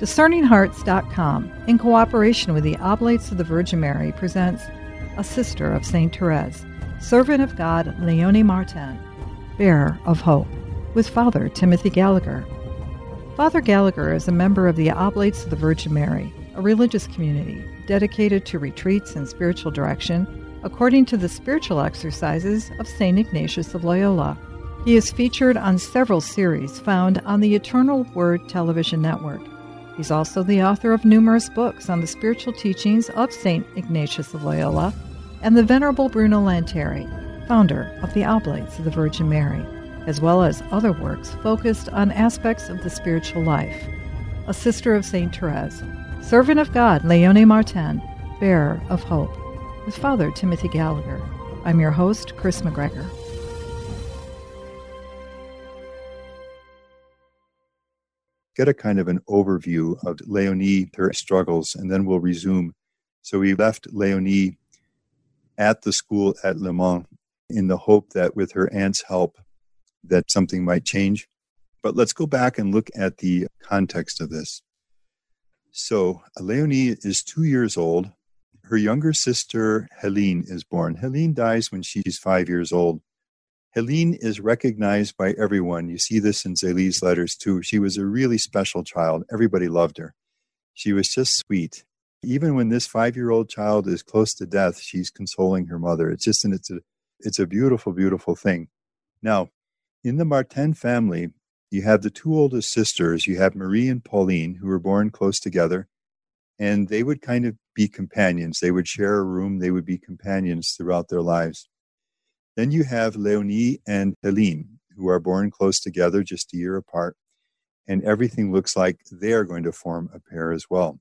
DiscerningHearts.com, in cooperation with the Oblates of the Virgin Mary, presents A Sister of St. Therese, Servant of God Leonie Martin, Bearer of Hope, with Father Timothy Gallagher. Father Gallagher is a member of the Oblates of the Virgin Mary, a religious community dedicated to retreats and spiritual direction according to the spiritual exercises of St. Ignatius of Loyola. He is featured on several series found on the Eternal Word television network. He's also the author of numerous books on the spiritual teachings of St. Ignatius of Loyola and the Venerable Bruno Lanteri, founder of the Oblates of the Virgin Mary, as well as other works focused on aspects of the spiritual life. A Sister of St. Therese, Servant of God Leonie Martin, Bearer of Hope with Father Timothy Gallagher. I'm your host, Chris McGregor. Get a kind of an overview of Leonie, her struggles, and then we'll resume. So we left Leonie at the school at Le Mans in the hope that with her aunt's help that something might change. But let's go back and look at the context of this. So Leonie is two years old her younger sister, Helene, is born. Helene dies when she's five years old. Helene is recognized by everyone. You see this in Zélie's letters too. She was a really special child. Everybody loved her. She was just sweet. Even when this five-year-old child is close to death, she's consoling her mother. It's just and it's a it's a beautiful, beautiful thing. Now, in the Martin family, you have the two oldest sisters. You have Marie and Pauline, who were born close together and they would kind of be companions. They would share a room, they would be companions throughout their lives. Then you have Leonie and Helene, who are born close together, just a year apart, and everything looks like they are going to form a pair as well.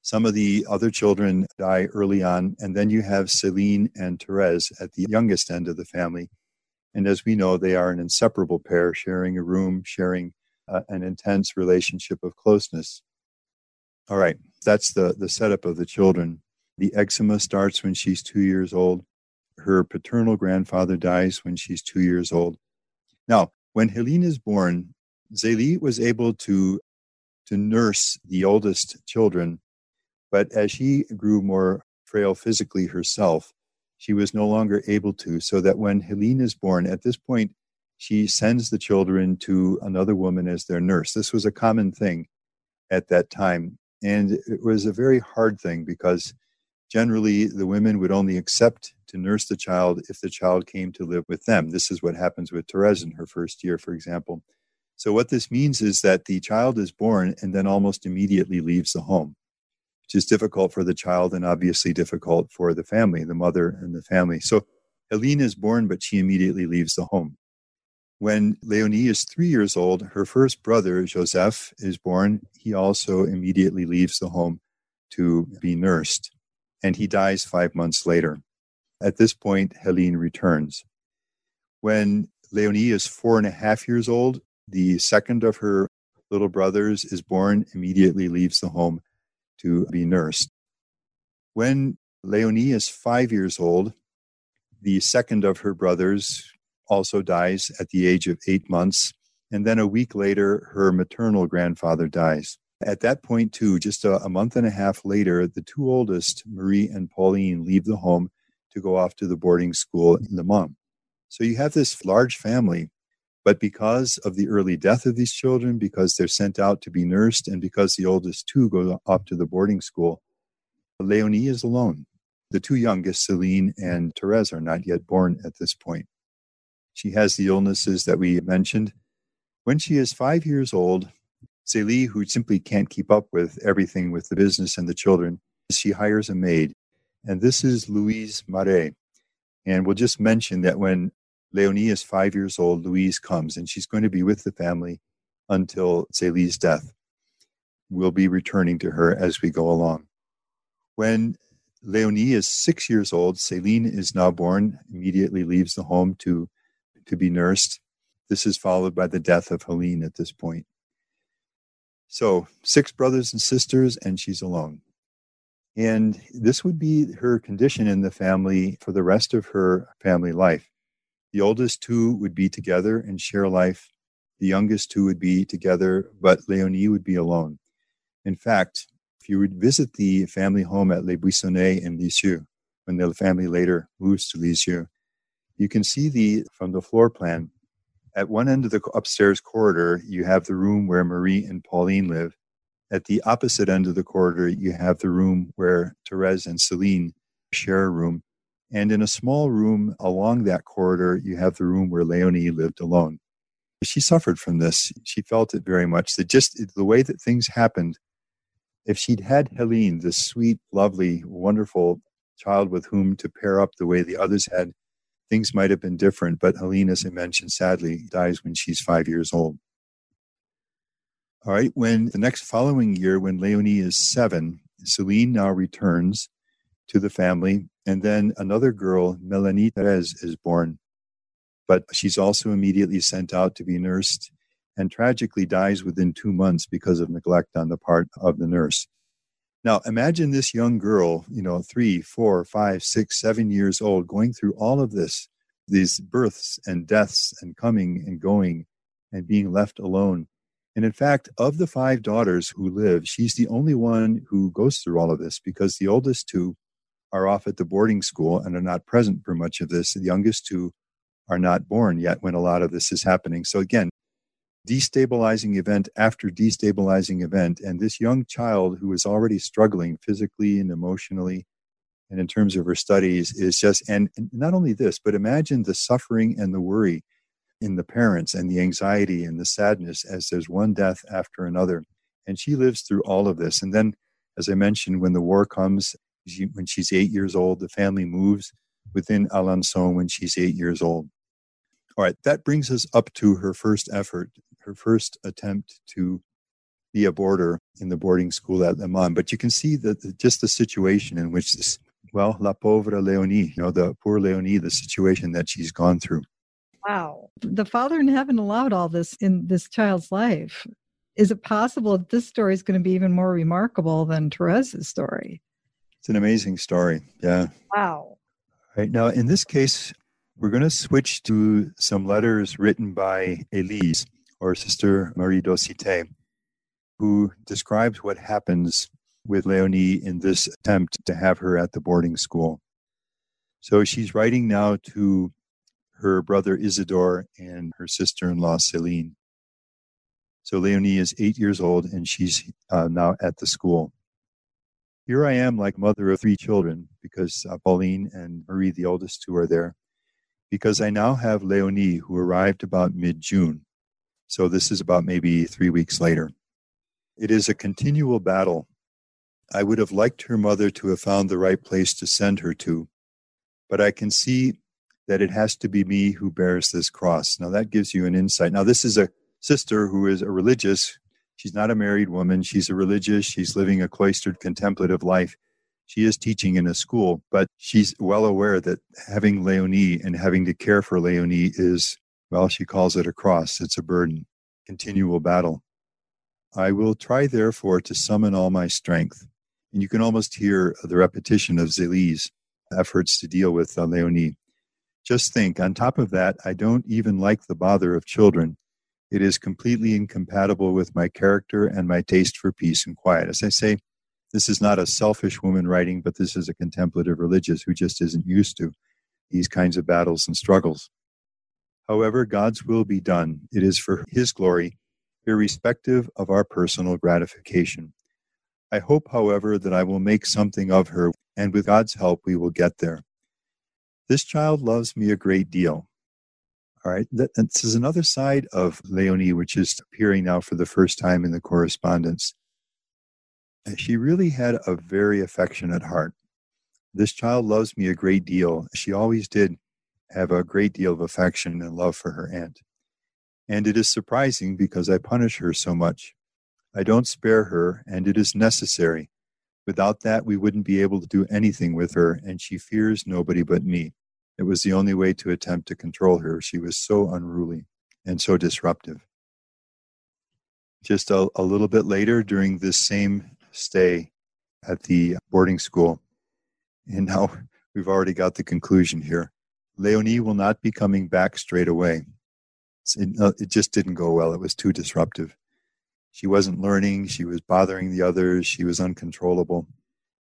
Some of the other children die early on, and then you have Celine and Therese at the youngest end of the family. And as we know, they are an inseparable pair, sharing a room, sharing uh, an intense relationship of closeness. All right, that's the, the setup of the children. The eczema starts when she's two years old. Her paternal grandfather dies when she's two years old. Now, when Helene is born, Zélie was able to, to nurse the oldest children, but as she grew more frail physically herself, she was no longer able to. So that when Helene is born, at this point, she sends the children to another woman as their nurse. This was a common thing at that time. And it was a very hard thing because generally the women would only accept to nurse the child if the child came to live with them. This is what happens with Therese in her first year, for example. So, what this means is that the child is born and then almost immediately leaves the home, which is difficult for the child and obviously difficult for the family, the mother and the family. So, Helene is born, but she immediately leaves the home. When Leonie is three years old, her first brother, Joseph, is born. He also immediately leaves the home to be nursed, and he dies five months later. At this point, Helene returns. When Leonie is four and a half years old, the second of her little brothers is born, immediately leaves the home to be nursed. When Leonie is five years old, the second of her brothers, also dies at the age of eight months. And then a week later, her maternal grandfather dies. At that point, too, just a, a, month and a half later, the two oldest, Marie and Pauline, leave the home to go off to the boarding school in Le Mans. So you have this large family, but because of the early death of these children, because they're sent out to be nursed, and because the oldest two go off to the boarding school, Leonie is alone. The two youngest, Celine and Therese, are not yet born at this point. She has the illnesses that we mentioned. When she is five years old, Zélie, who simply can't keep up with everything with the business and the children, she hires a maid. And this is Louise Marais. And we'll just mention that when Leonie is five years old, Louise comes and she's going to be with the family until Zélie's death. We'll be returning to her as we go along. When Leonie is six years old, Céline is now born, immediately leaves the home to to be nursed. This is followed by the death of Helene at this point. So, six brothers and sisters, and she's alone. And this would be her condition in the family for the rest of her family life. The oldest two would be together and share life. The youngest two would be together, but Leonie would be alone. In fact, if you would visit the family home at Les Buissonnets in Lisieux, when the family later moves to Lisieux, you can see the from the floor plan. At one end of the upstairs corridor, you have the room where Marie and Pauline live. At the opposite end of the corridor, you have the room where Therese and Celine share a room. And in a small room along that corridor, you have the room where Leonie lived alone. She suffered from this. She felt it very much. That just the way that things happened, if she'd had Helene, this sweet, lovely, wonderful child with whom to pair up the way the others had, things might have been different. But Helene, as I mentioned, sadly dies when she's five years old. All right, when the next following year, when Leonie is seven, Celine now returns to the family. And then another girl, Melanie Therese, is born. But she's also immediately sent out to be nursed and tragically dies within two months because of neglect on the part of the nurse. Now, imagine this young girl, you know, three, four, five, six, seven years old, going through all of this, these births and deaths and coming and going and being left alone. And in fact, of the five daughters who live, she's the only one who goes through all of this because the oldest two are off at the boarding school and are not present for much of this. The youngest two are not born yet when a lot of this is happening. So again, destabilizing event after destabilizing event. And this young child who is already struggling physically and emotionally and in terms of her studies is just, and not only this, but imagine the suffering and the worry in the parents and the anxiety and the sadness as there's one death after another. And she lives through all of this. And then, as I mentioned, when the war comes, she, when she's eight years old, the family moves within Alençon when she's eight years old. All right, that brings us up to her first effort, her first attempt to be a boarder in the boarding school at Le Mans. But you can see that just the situation in which this, well, la pauvre Leonie, you know, the poor Leonie, the situation that she's gone through. Wow. The Father in heaven allowed all this in this child's life. Is it possible that this story is going to be even more remarkable than Therese's story? It's an amazing story. Yeah. Wow. Right now, in this case, we're going to switch to some letters written by Elise, or Sister Marie Dosithée, who describes what happens with Leonie in this attempt to have her at the boarding school. So she's writing now to her brother Isidore and her sister in law Celine. So Leonie is eight years old and she's uh, now at the school. Here I am, like mother of three children, because uh, Pauline and Marie, the oldest two, are there. Because I now have Leonie, who arrived about mid June. So this is about maybe three weeks later. It is a continual battle. I would have liked her mother to have found the right place to send her to, but I can see that it has to be me who bears this cross. Now, that gives you an insight. Now, this is a sister who is a religious She's not a married woman. She's a religious. She's living a cloistered contemplative life. She is teaching in a school, but she's well aware that having Leonie and having to care for Leonie is, well, she calls it a cross. It's a burden, continual battle. I will try, therefore, to summon all my strength. And you can almost hear the repetition of Zélie's efforts to deal with uh, Leonie. Just think, on top of that, I don't even like the bother of children. It is completely incompatible with my character and my taste for peace and quiet. As I say, this is not a selfish woman writing, but this is a contemplative religious who just isn't used to these kinds of battles and struggles. However, God's will be done. It is for His glory, irrespective of our personal gratification. I hope, however, that I will make something of her, and with God's help, we will get there. This child loves me a great deal. All right. This is another side of Leonie, which is appearing now for the first time in the correspondence. She really had a very affectionate heart. This child loves me a great deal. She always did have a great deal of affection and love for her aunt. And it is surprising because I punish her so much. I don't spare her, and it is necessary. Without that, we wouldn't be able to do anything with her, and she fears nobody but me. It was the only way to attempt to control her. She was so unruly and so disruptive. Just a, a little bit later, during this same stay at the boarding school, and now we've already got the conclusion here. Leonie will not be coming back straight away. it, uh, it just didn't go well. It was too disruptive. She wasn't learning. She was bothering the others. She was uncontrollable.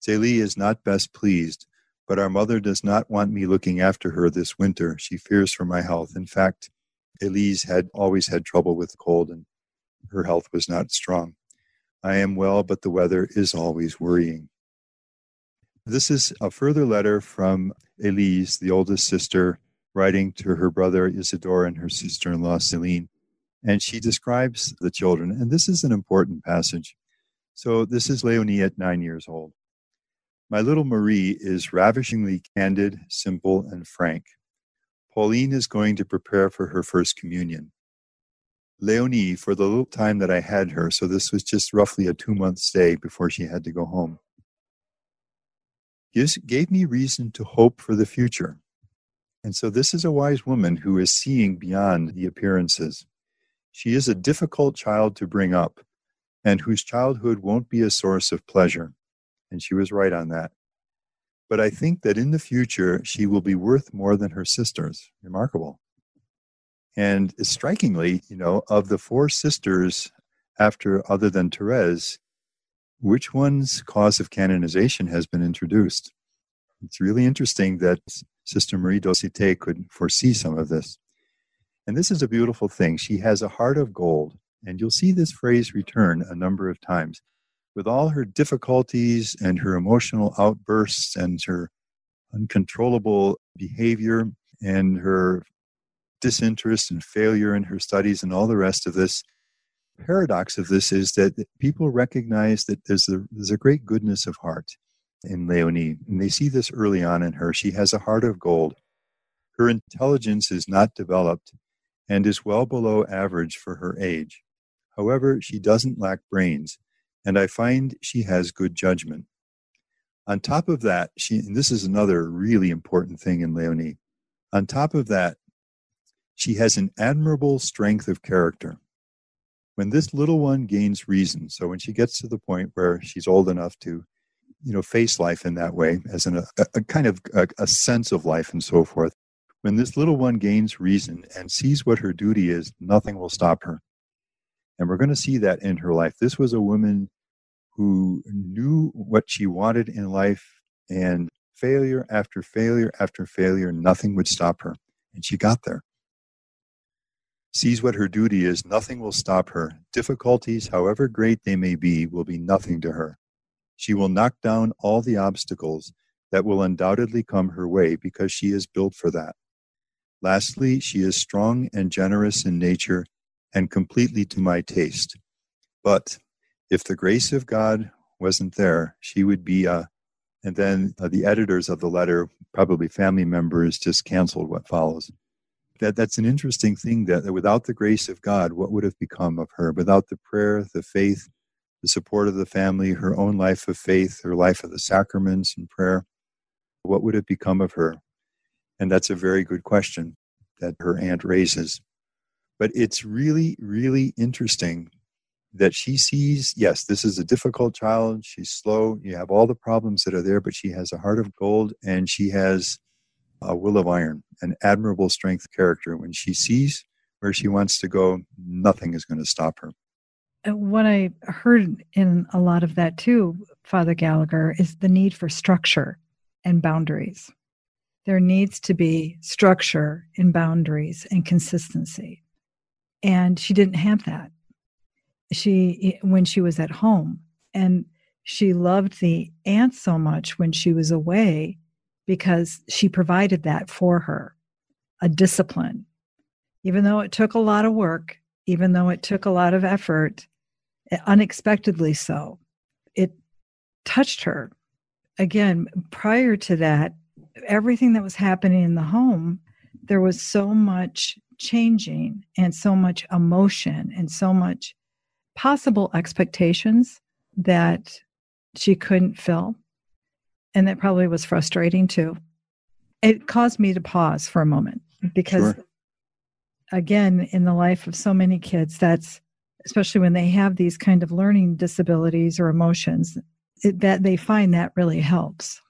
Zélie is not best pleased, but our mother does not want me looking after her this winter. She fears for my health. In fact, Elise had always had trouble with cold and her health was not strong. I am well, but the weather is always worrying. This is a further letter from Elise, the oldest sister, writing to her brother Isidore and her sister in law Celine. And she describes the children. And this is an important passage. So, this is Leonie at nine years old. My little Marie is ravishingly candid, simple, and frank. Pauline is going to prepare for her first communion. Leonie, for the little time that I had her, so this was just roughly a two month stay before she had to go home, gave me reason to hope for the future. And so this is a wise woman who is seeing beyond the appearances. She is a difficult child to bring up, and whose childhood won't be a source of pleasure. And she was right on that. But I think that in the future, she will be worth more than her sisters. Remarkable. And strikingly, you know, of the four sisters after other than Therese, which one's cause of canonization has been introduced? It's really interesting that Sister Marie Dosithée could foresee some of this. And this is a beautiful thing. She has a heart of gold. And you'll see this phrase return a number of times. With all her difficulties and her emotional outbursts and her uncontrollable behavior and her disinterest and failure in her studies and all the rest of this. Paradox of this is that people recognize that there's a, there's a great goodness of heart in Leonie, and they see this early on in her. She has a heart of gold. Her intelligence is not developed and is well below average for her age. However, she doesn't lack brains, and I find she has good judgment. On top of that, she, and this is another really important thing in Leonie, on top of that, she has an admirable strength of character. When this little one gains reason, so when she gets to the point where she's old enough to, you know, face life in that way, as in a, a kind of a, a sense of life and so forth, when this little one gains reason and sees what her duty is, nothing will stop her. And we're going to see that in her life. This was a woman who knew what she wanted in life, and failure after failure after failure, nothing would stop her. And she got there sees what her duty is, nothing will stop her. Difficulties, however great they may be, will be nothing to her. She will knock down all the obstacles that will undoubtedly come her way because she is built for that. Lastly, she is strong and generous in nature and completely to my taste. But if the grace of God wasn't there, she would be a. And then uh, the editors of the letter, probably family members, just canceled what follows that that's an interesting thing that, that without the grace of God, what would have become of her? Without the prayer, the faith, the support of the family, her own life of faith, her life of the sacraments and prayer, what would have become of her? And that's a very good question that her aunt raises. But it's really, really interesting that she sees yes, this is a difficult child. She's slow. You have all the problems that are there, but she has a heart of gold and she has a will of iron, an admirable strength character. When she sees where she wants to go, nothing is going to stop her. Uh, what I heard in a lot of that too, Father Gallagher, is the need for structure and boundaries. There needs to be structure and boundaries and consistency. And she didn't have that. She, eh, when she was at home, and she loved the aunt so much when she was away because she provided that for her a discipline. Even though it took a lot of work, even though it took a lot of effort, eh, unexpectedly so, it touched her. Again, prior to that, everything that was happening in the home, there was so much changing and so much emotion and so much possible expectations that she couldn't fill and that probably was frustrating too. It caused me to pause for a moment because, sure. again, in the life of so many kids, that's especially when they have these kind of learning disabilities or emotions, it, that they find that really helps.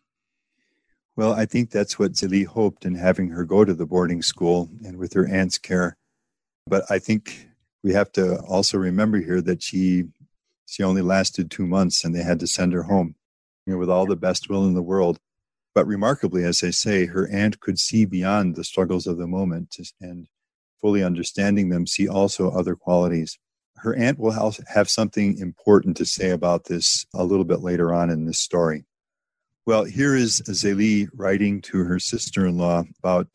Well, I think that's what Zélie hoped in having her go to the boarding school and with her aunt's care. But I think we have to also remember here that she she only lasted two months and they had to send her home you know, with all the best will in the world. But remarkably, as I say, her aunt could see beyond the struggles of the moment and fully understanding them, see also other qualities. Her aunt will have something important to say about this a little bit later on in this story. Well, here is Zélie writing to her sister in law about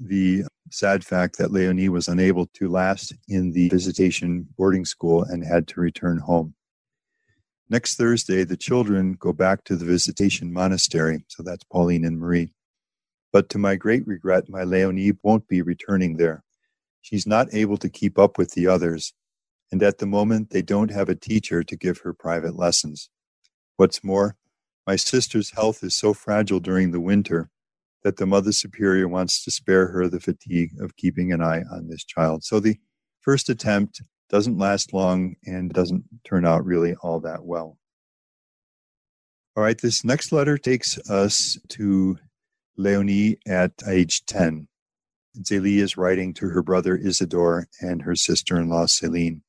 the sad fact that Leonie was unable to last in the visitation boarding school and had to return home. Next Thursday, the children go back to the visitation monastery. So that's Pauline and Marie. But to my great regret, my Leonie won't be returning there. She's not able to keep up with the others, and at the moment, they don't have a teacher to give her private lessons. What's more, my sister's health is so fragile during the winter that the Mother Superior wants to spare her the fatigue of keeping an eye on this child. So the first attempt doesn't last long and doesn't turn out really all that well. All right, this next letter takes us to Leonie at age 10. Zélie is writing to her brother Isidore and her sister in law Celine.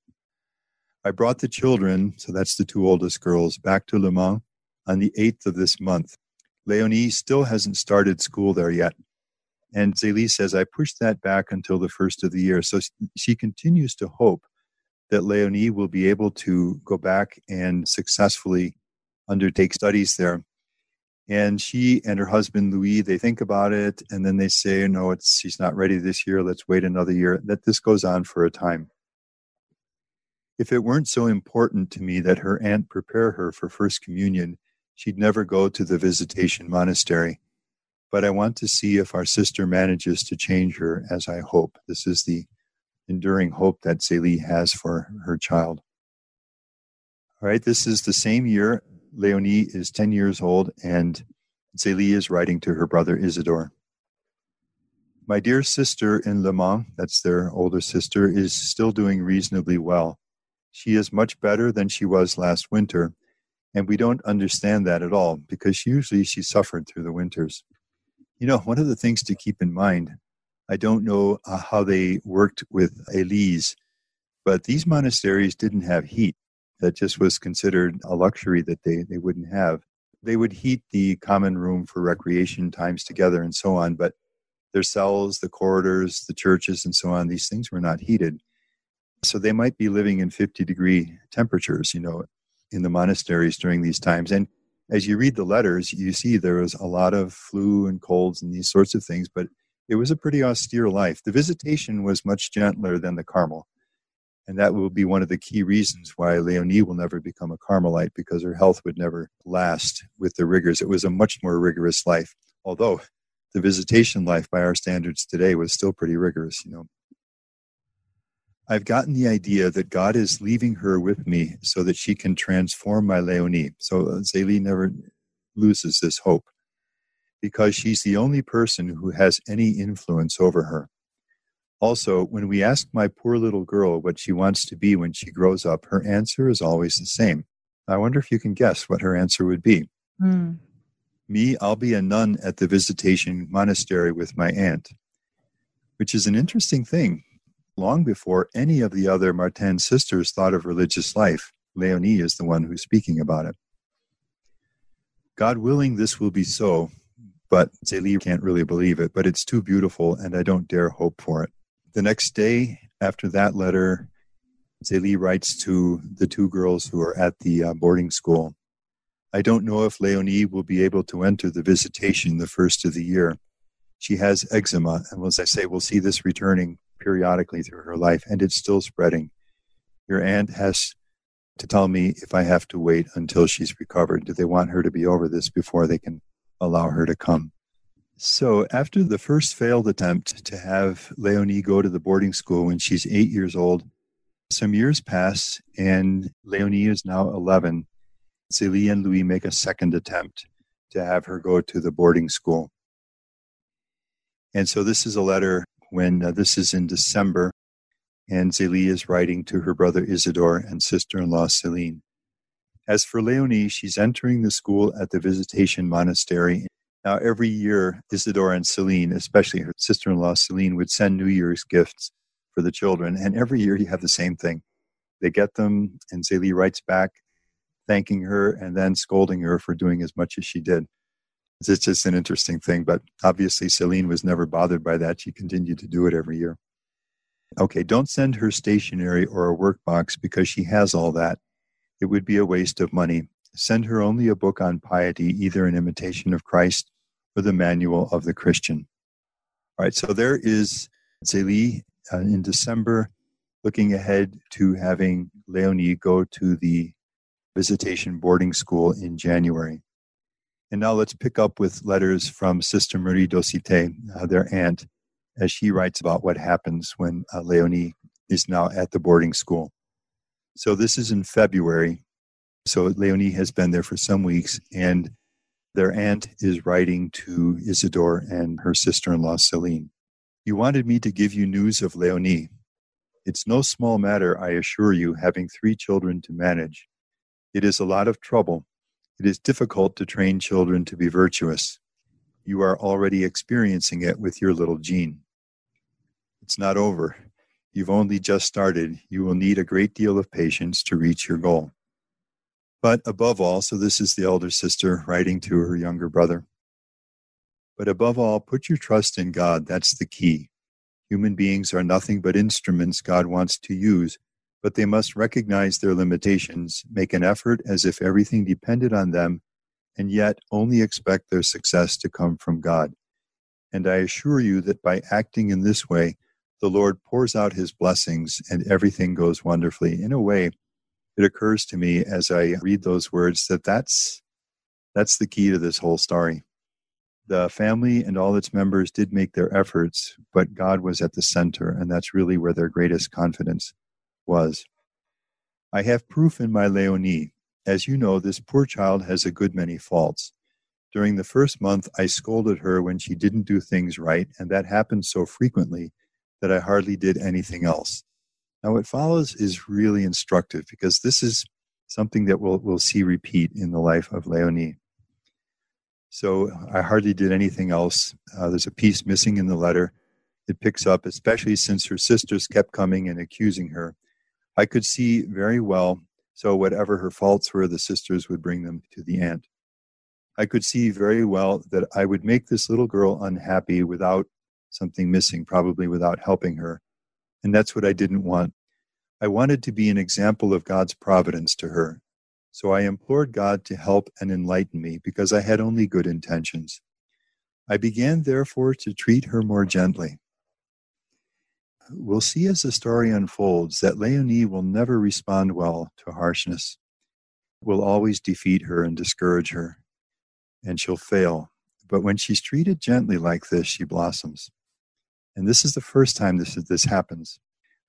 I brought the children, so that's the two oldest girls, back to Le Mans on the 8th of this month. Leonie still hasn't started school there yet. And Zélie says, I pushed that back until the first of the year. So she continues to hope that Leonie will be able to go back and successfully undertake studies there. And she and her husband Louis, they think about it and then they say, no, it's she's not ready this year. Let's wait another year. That this goes on for a time. If it weren't so important to me that her aunt prepare her for First Communion, she'd never go to the visitation monastery. But I want to see if our sister manages to change her as I hope. This is the enduring hope that Zélie has for her child. All right, this is the same year. Leonie is 10 years old, and Zélie is writing to her brother Isidore. My dear sister in Le Mans, that's their older sister, is still doing reasonably well. She is much better than she was last winter, and we don't understand that at all because usually she suffered through the winters. You know, one of the things to keep in mind I don't know uh, how they worked with Elise, but these monasteries didn't have heat. That just was considered a luxury that they, they wouldn't have. They would heat the common room for recreation times together and so on, but their cells, the corridors, the churches, and so on, these things were not heated. So they might be living in 50 degree temperatures, you know, in the monasteries during these times. And as you read the letters, you see there was a lot of flu and colds and these sorts of things, but it was a pretty austere life. The visitation was much gentler than the Carmel. And that will be one of the key reasons why Leonie will never become a Carmelite because her health would never last with the rigors. It was a much more rigorous life, although the visitation life by our standards today was still pretty rigorous, you know. I've gotten the idea that God is leaving her with me so that she can transform my Leonie. So uh, Zélie never loses this hope because she's the only person who has any influence over her. Also, when we ask my poor little girl what she wants to be when she grows up, her answer is always the same. I wonder if you can guess what her answer would be. Mm. Me, I'll be a nun at the visitation monastery with my aunt, which is an interesting thing. Long before any of the other Martin sisters thought of religious life, Leonie is the one who's speaking about it. God willing, this will be so, but Zélie can't really believe it, but it's too beautiful and I don't dare hope for it. The next day after that letter, Zélie writes to the two girls who are at the uh, boarding school. I don't know if Leonie will be able to enter the visitation the first of the year. She has eczema, and as I say, we'll see this returning periodically through her life, and it's still spreading. Your aunt has to tell me if I have to wait until she's recovered. Do they want her to be over this before they can allow her to come. So, after the first failed attempt to have Leonie go to the boarding school when she's eight years old, some years pass and Leonie is now 11. Zélie and Louis make a second attempt to have her go to the boarding school. And so, this is a letter when uh, this is in December, and Zélie is writing to her brother Isidore and sister in law Celine. As for Leonie, she's entering the school at the Visitation Monastery. Now, every year, Isidore and Celine, especially her sister in law Celine, would send New Year's gifts for the children. And every year you have the same thing. They get them, and Zélie writes back thanking her and then scolding her for doing as much as she did. It's just an interesting thing. But obviously, Celine was never bothered by that. She continued to do it every year. Okay, don't send her stationery or a workbox because she has all that. It would be a waste of money. Send her only a book on piety, either an imitation of Christ or the manual of the Christian. All right, so there is Zélie uh, in December, looking ahead to having Leonie go to the visitation boarding school in January. And now let's pick up with letters from Sister Marie Dosithée, uh, their aunt, as she writes about what happens when uh, Leonie is now at the boarding school. So this is in February. So Leonie has been there for some weeks, and their aunt is writing to Isidore and her sister in law, Celine. You wanted me to give you news of Leonie. It's no small matter, I assure you, having three children to manage. It is a lot of trouble. It is difficult to train children to be virtuous. You are already experiencing it with your little Jean. It's not over. You've only just started. You will need a great deal of patience to reach your goal. But above all, so this is the elder sister writing to her younger brother. But above all, put your trust in God. That's the key. Human beings are nothing but instruments God wants to use, but they must recognize their limitations, make an effort as if everything depended on them, and yet only expect their success to come from God. And I assure you that by acting in this way, the Lord pours out his blessings and everything goes wonderfully. In a way, it occurs to me as I read those words that that's, that's the key to this whole story. The family and all its members did make their efforts, but God was at the center, and that's really where their greatest confidence was. I have proof in my Leonie. As you know, this poor child has a good many faults. During the first month, I scolded her when she didn't do things right, and that happened so frequently that I hardly did anything else. Now, what follows is really instructive because this is something that we'll, we'll see repeat in the life of Leonie. So I hardly did anything else. Uh, there's a piece missing in the letter. It picks up, especially since her sisters kept coming and accusing her. I could see very well, so whatever her faults were, the sisters would bring them to the aunt. I could see very well that I would make this little girl unhappy without something missing, probably without helping her. And that's what I didn't want. I wanted to be an example of God's providence to her. So I implored God to help and enlighten me because I had only good intentions. I began, therefore, to treat her more gently. We'll see as the story unfolds that Leonie will never respond well to harshness, will always defeat her and discourage her, and she'll fail. But when she's treated gently like this, she blossoms and this is the first time this this happens.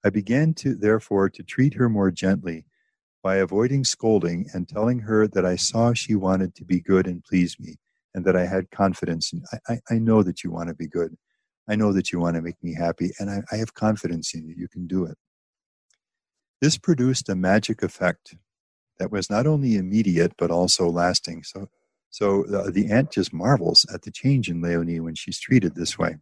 I began to therefore to treat her more gently by avoiding scolding and telling her that I saw she wanted to be good and please me, and that I had confidence. In, I, I, I know that you want to be good. I know that you want to make me happy, and I, I have confidence in you. You can do it. This produced a magic effect that was not only immediate but also lasting. So, so the, the aunt just marvels at the change in Leonie when she's treated this way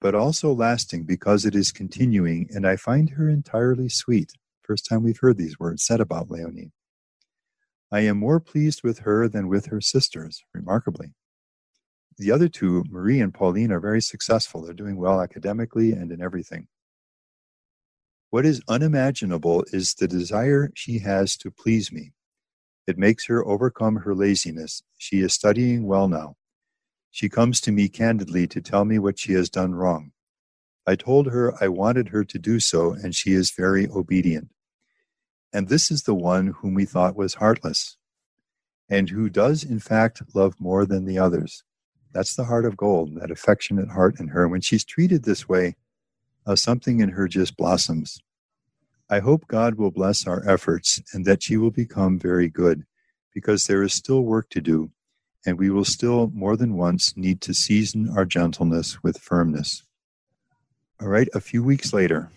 but also lasting because it is continuing, and I find her entirely sweet. First time we've heard these words said about Leonie. I am more pleased with her than with her sisters, remarkably. The other two, Marie and Pauline, are very successful. They're doing well academically and in everything. What is unimaginable is the desire she has to please me. It makes her overcome her laziness. She is studying well now. She comes to me candidly to tell me what she has done wrong. I told her I wanted her to do so, and she is very obedient. And this is the one whom we thought was heartless, and who does, in fact, love more than the others. That's the heart of gold, that affectionate heart in her. When she's treated this way, uh, something in her just blossoms. I hope God will bless our efforts and that she will become very good, because there is still work to do and we will still more than once need to season our gentleness with firmness. All right, a few weeks later,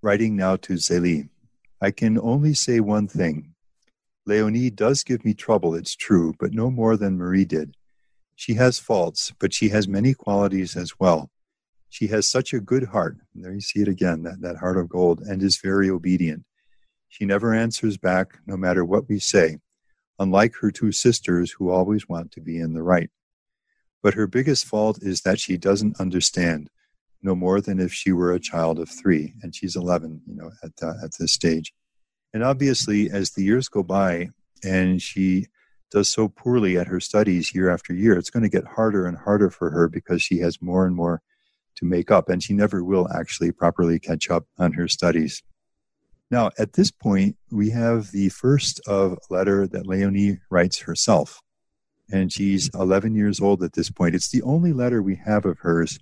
writing now to Zélie, I can only say one thing. Leonie does give me trouble, it's true, but no more than Marie did. She has faults, but she has many qualities as well. She has such a good heart. And there you see it again, that, that heart of gold, and is very obedient. She never answers back, no matter what we say, unlike her two sisters who always want to be in the right. But her biggest fault is that she doesn't understand, no more than if she were a child of three, and she's 11, you know, at, uh, at this stage. And obviously, as the years go by and she does so poorly at her studies year after year, it's going to get harder and harder for her because she has more and more to make up, and she never will actually properly catch up on her studies. Now, at this point, we have the first of a letter that Leonie writes herself. And she's 11 years old at this point. It's the only letter we have of hers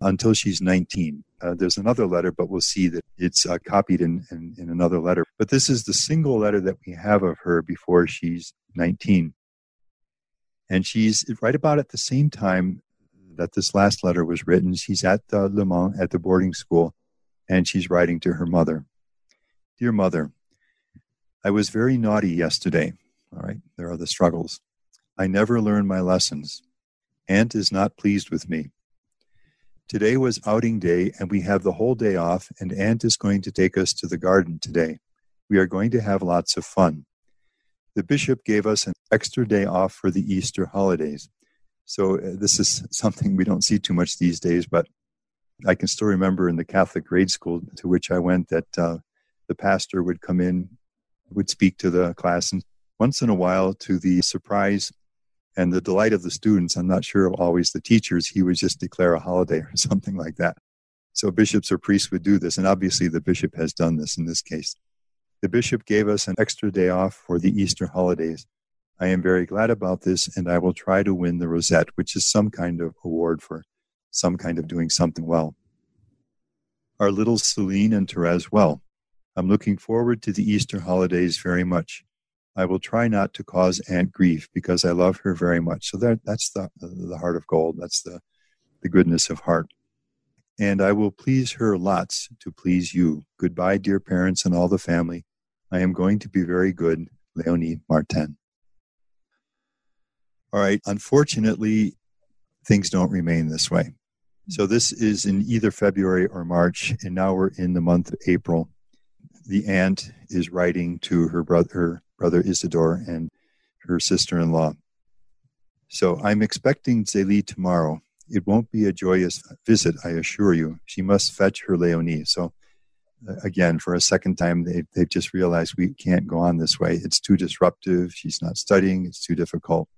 until she's 19. Uh, there's another letter, but we'll see that it's uh, copied in, in, in another letter. But this is the single letter that we have of her before she's 19. And she's right about at the same time that this last letter was written. She's at uh, Le Mans at the boarding school, and she's writing to her mother. Dear mother, I was very naughty yesterday. All right, there are the struggles. I never learn my lessons. Aunt is not pleased with me. Today was outing day, and we have the whole day off, and Aunt is going to take us to the garden today. We are going to have lots of fun. The bishop gave us an extra day off for the Easter holidays. So, uh, this is something we don't see too much these days, but I can still remember in the Catholic grade school to which I went that uh, the pastor would come in, would speak to the class, and once in a while, to the surprise and the delight of the students, I'm not sure always the teachers, he would just declare a holiday or something like that. So bishops or priests would do this, and obviously the bishop has done this in this case. The bishop gave us an extra day off for the Easter holidays. I am very glad about this, and I will try to win the Rosette, which is some kind of award for some kind of doing something well. Our little Celine and Therese well. I'm looking forward to the Easter holidays very much. I will try not to cause Aunt grief because I love her very much. So that, that's the, the heart of gold. That's the, the goodness of heart. And I will please her lots to please you. Goodbye, dear parents and all the family. I am going to be very good. Leonie Martin. All right. Unfortunately, things don't remain this way. So this is in either February or March, and now we're in the month of April the aunt is writing to her brother, her brother Isidore and her sister-in-law. So I'm expecting Zélie tomorrow. It won't be a joyous visit, I assure you. She must fetch her Leonie. So uh, again, for a second time, they, they've just realized we can't go on this way. It's too disruptive. She's not studying. It's too difficult.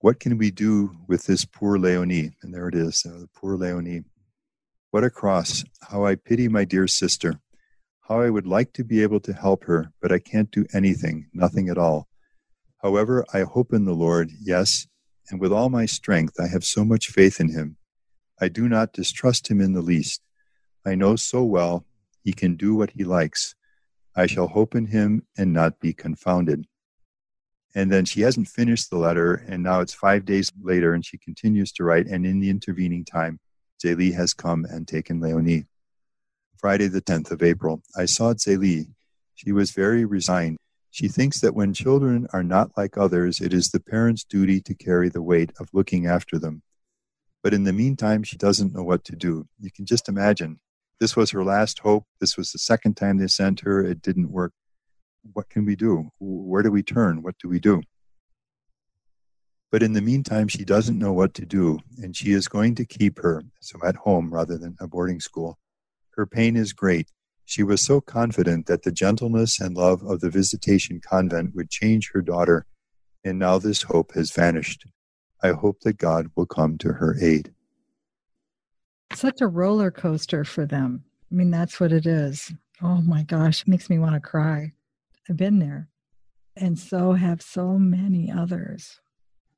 What can we do with this poor Leonie? And there it is, uh, the poor Leonie. What a cross. How I pity my dear sister. How I would like to be able to help her, but I can't do anything, nothing at all. However, I hope in the Lord, yes, and with all my strength, I have so much faith in him. I do not distrust him in the least. I know so well he can do what he likes. I shall hope in him and not be confounded. And then she hasn't finished the letter, and now it's five days later, and she continues to write. And in the intervening time, Zélie has come and taken Leonie. Friday, the 10th of April. I saw Zélie. She was very resigned. She thinks that when children are not like others, it is the parent's duty to carry the weight of looking after them. But in the meantime, she doesn't know what to do. You can just imagine. This was her last hope. This was the second time they sent her. It didn't work. What can we do? Where do we turn? What do we do? But in the meantime, she doesn't know what to do, and she is going to keep her, so at home rather than a boarding school, her pain is great. She was so confident that the gentleness and love of the Visitation Convent would change her daughter, and now this hope has vanished. I hope that God will come to her aid. Such a roller coaster for them. I mean, that's what it is. Oh my gosh, it makes me want to cry. I've been there. And so have so many others.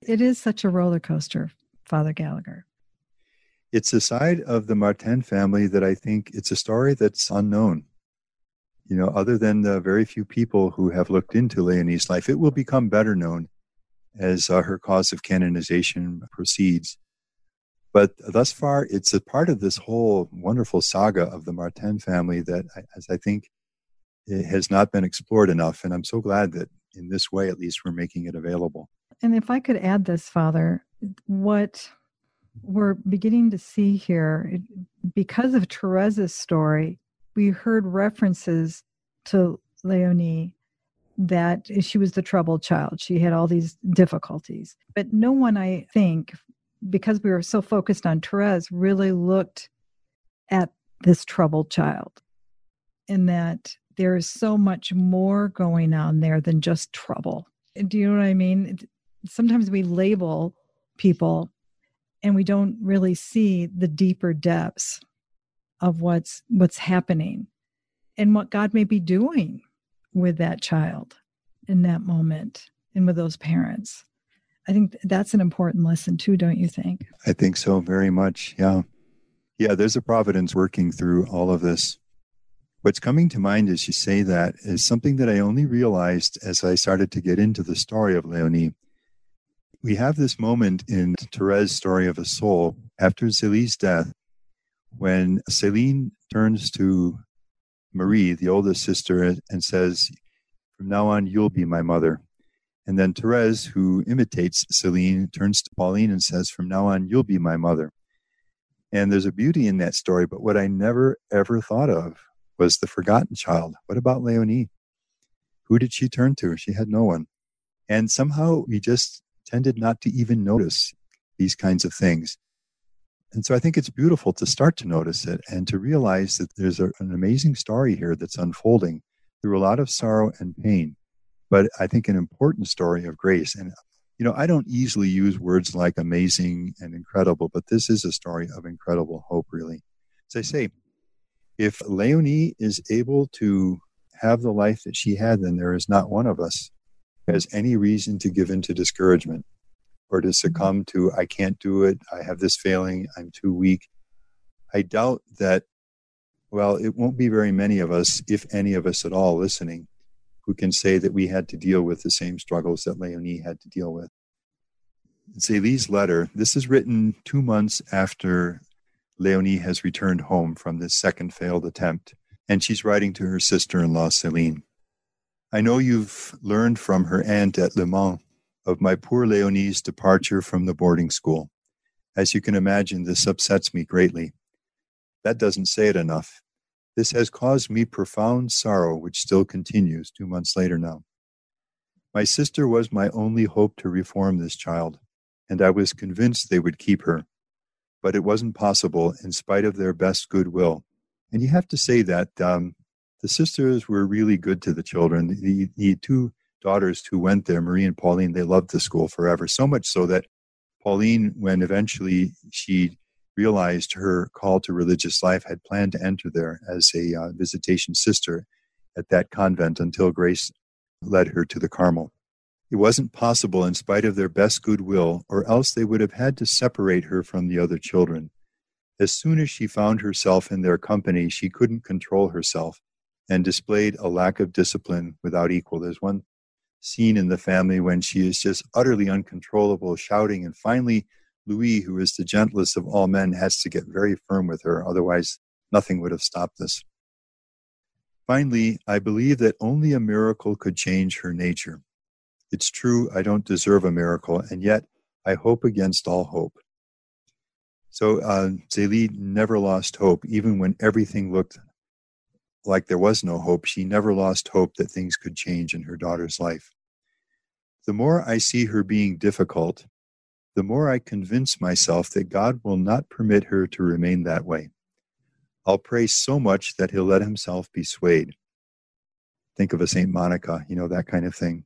It is such a roller coaster, Father Gallagher it's a side of the Martin family that I think it's a story that's unknown. You know, other than the very few people who have looked into Leonie's life, it will become better known as uh, her cause of canonization proceeds. But thus far, it's a part of this whole wonderful saga of the Martin family that, as I think, it has not been explored enough. And I'm so glad that in this way, at least, we're making it available. And if I could add this, Father, what we're beginning to see here, because of Therese's story, we heard references to Leonie that she was the troubled child. She had all these difficulties. But no one, I think, because we were so focused on Therese, really looked at this troubled child in that there is so much more going on there than just trouble. Do you know what I mean? Sometimes we label people and we don't really see the deeper depths of what's what's happening and what God may be doing with that child in that moment and with those parents. I think that's an important lesson too, don't you think? I think so very much. Yeah. Yeah, there's a providence working through all of this. What's coming to mind as you say that is something that I only realized as I started to get into the story of Leonie. We have this moment in Therese's story of a soul after Zélie's death when Céline turns to Marie, the oldest sister, and says, From now on, you'll be my mother. And then Therese, who imitates Céline, turns to Pauline and says, From now on, you'll be my mother. And there's a beauty in that story, but what I never ever thought of was the forgotten child. What about Leonie? Who did she turn to? She had no one. And somehow we just tended not to even notice these kinds of things. And so I think it's beautiful to start to notice it and to realize that there's a, an amazing story here that's unfolding through a lot of sorrow and pain, but I think an important story of grace. And, you know, I don't easily use words like amazing and incredible, but this is a story of incredible hope, really. As I say, if Leonie is able to have the life that she had, then there is not one of us has any reason to give in to discouragement or to mm-hmm. succumb to, I can't do it, I have this failing, I'm too weak. I doubt that, well, it won't be very many of us, if any of us at all, listening, who can say that we had to deal with the same struggles that Leonie had to deal with. Zélie's letter, this is written two months after Leonie has returned home from this second failed attempt, and she's writing to her sister in law, Céline. I know you've learned from her aunt at Le Mans of my poor Leonie's departure from the boarding school. As you can imagine, this upsets me greatly. That doesn't say it enough. This has caused me profound sorrow, which still continues two months later now. My sister was my only hope to reform this child, and I was convinced they would keep her. But it wasn't possible in spite of their best goodwill. And you have to say that um, the sisters were really good to the children. The, the two daughters who went there, Marie and Pauline, they loved the school forever. So much so that Pauline, when eventually she realized her call to religious life, had planned to enter there as a uh, visitation sister at that convent until Grace led her to the Carmel. It wasn't possible in spite of their best goodwill, or else they would have had to separate her from the other children. As soon as she found herself in their company, she couldn't control herself and displayed a lack of discipline without equal. There's one scene in the family when she is just utterly uncontrollable, shouting. And finally, Louis, who is the gentlest of all men, has to get very firm with her. Otherwise, nothing would have stopped this. Finally, I believe that only a miracle could change her nature. It's true, I don't deserve a miracle, and yet I hope against all hope. So uh, Zélie never lost hope, even when everything looked like there was no hope, she never lost hope that things could change in her daughter's life. The more I see her being difficult, the more I convince myself that God will not permit her to remain that way. I'll pray so much that he'll let himself be swayed. Think of a St. Monica, you know, that kind of thing.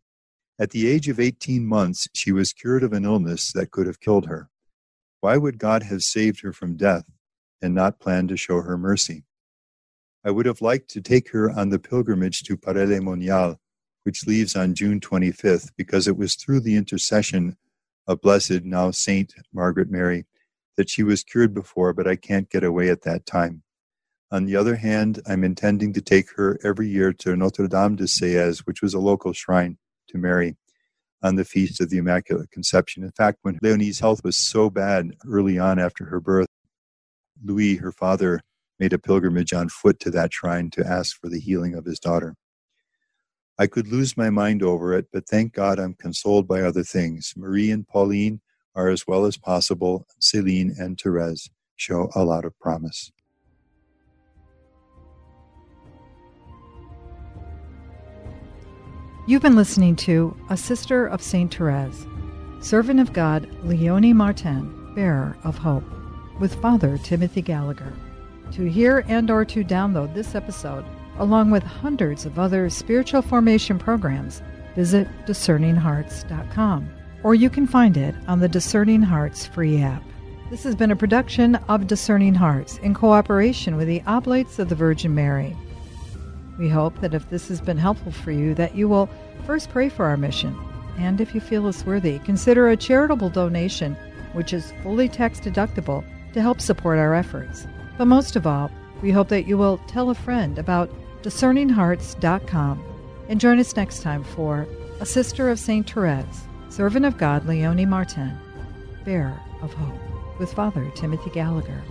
At the age of 18 months, she was cured of an illness that could have killed her. Why would God have saved her from death and not planned to show her mercy? I would have liked to take her on the pilgrimage to Paray-le-Monial, which leaves on June 25th, because it was through the intercession of Blessed, now Saint Margaret Mary, that she was cured before, but I can't get away at that time. On the other hand, I'm intending to take her every year to Notre Dame de Sées, which was a local shrine to Mary on the Feast of the Immaculate Conception. In fact, when Leonie's health was so bad early on after her birth, Louis, her father, made a pilgrimage on foot to that shrine to ask for the healing of his daughter. I could lose my mind over it, but thank God I'm consoled by other things. Marie and Pauline are as well as possible, Celine and Therese show a lot of promise. You've been listening to A Sister of St. Therese, Servant of God Leonie Martin, Bearer of Hope, with Father Timothy Gallagher. To hear and or to download this episode, along with hundreds of other spiritual formation programs, visit discerninghearts.com, or you can find it on the Discerning Hearts free app. This has been a production of Discerning Hearts in cooperation with the Oblates of the Virgin Mary. We hope that if this has been helpful for you, that you will first pray for our mission, and if you feel it's worthy, consider a charitable donation, which is fully tax deductible, to help support our efforts. But most of all, we hope that you will tell a friend about discerninghearts.com and join us next time for A Sister of St. Therese, Servant of God Leonie Martin, Bearer of Hope, with Father Timothy Gallagher.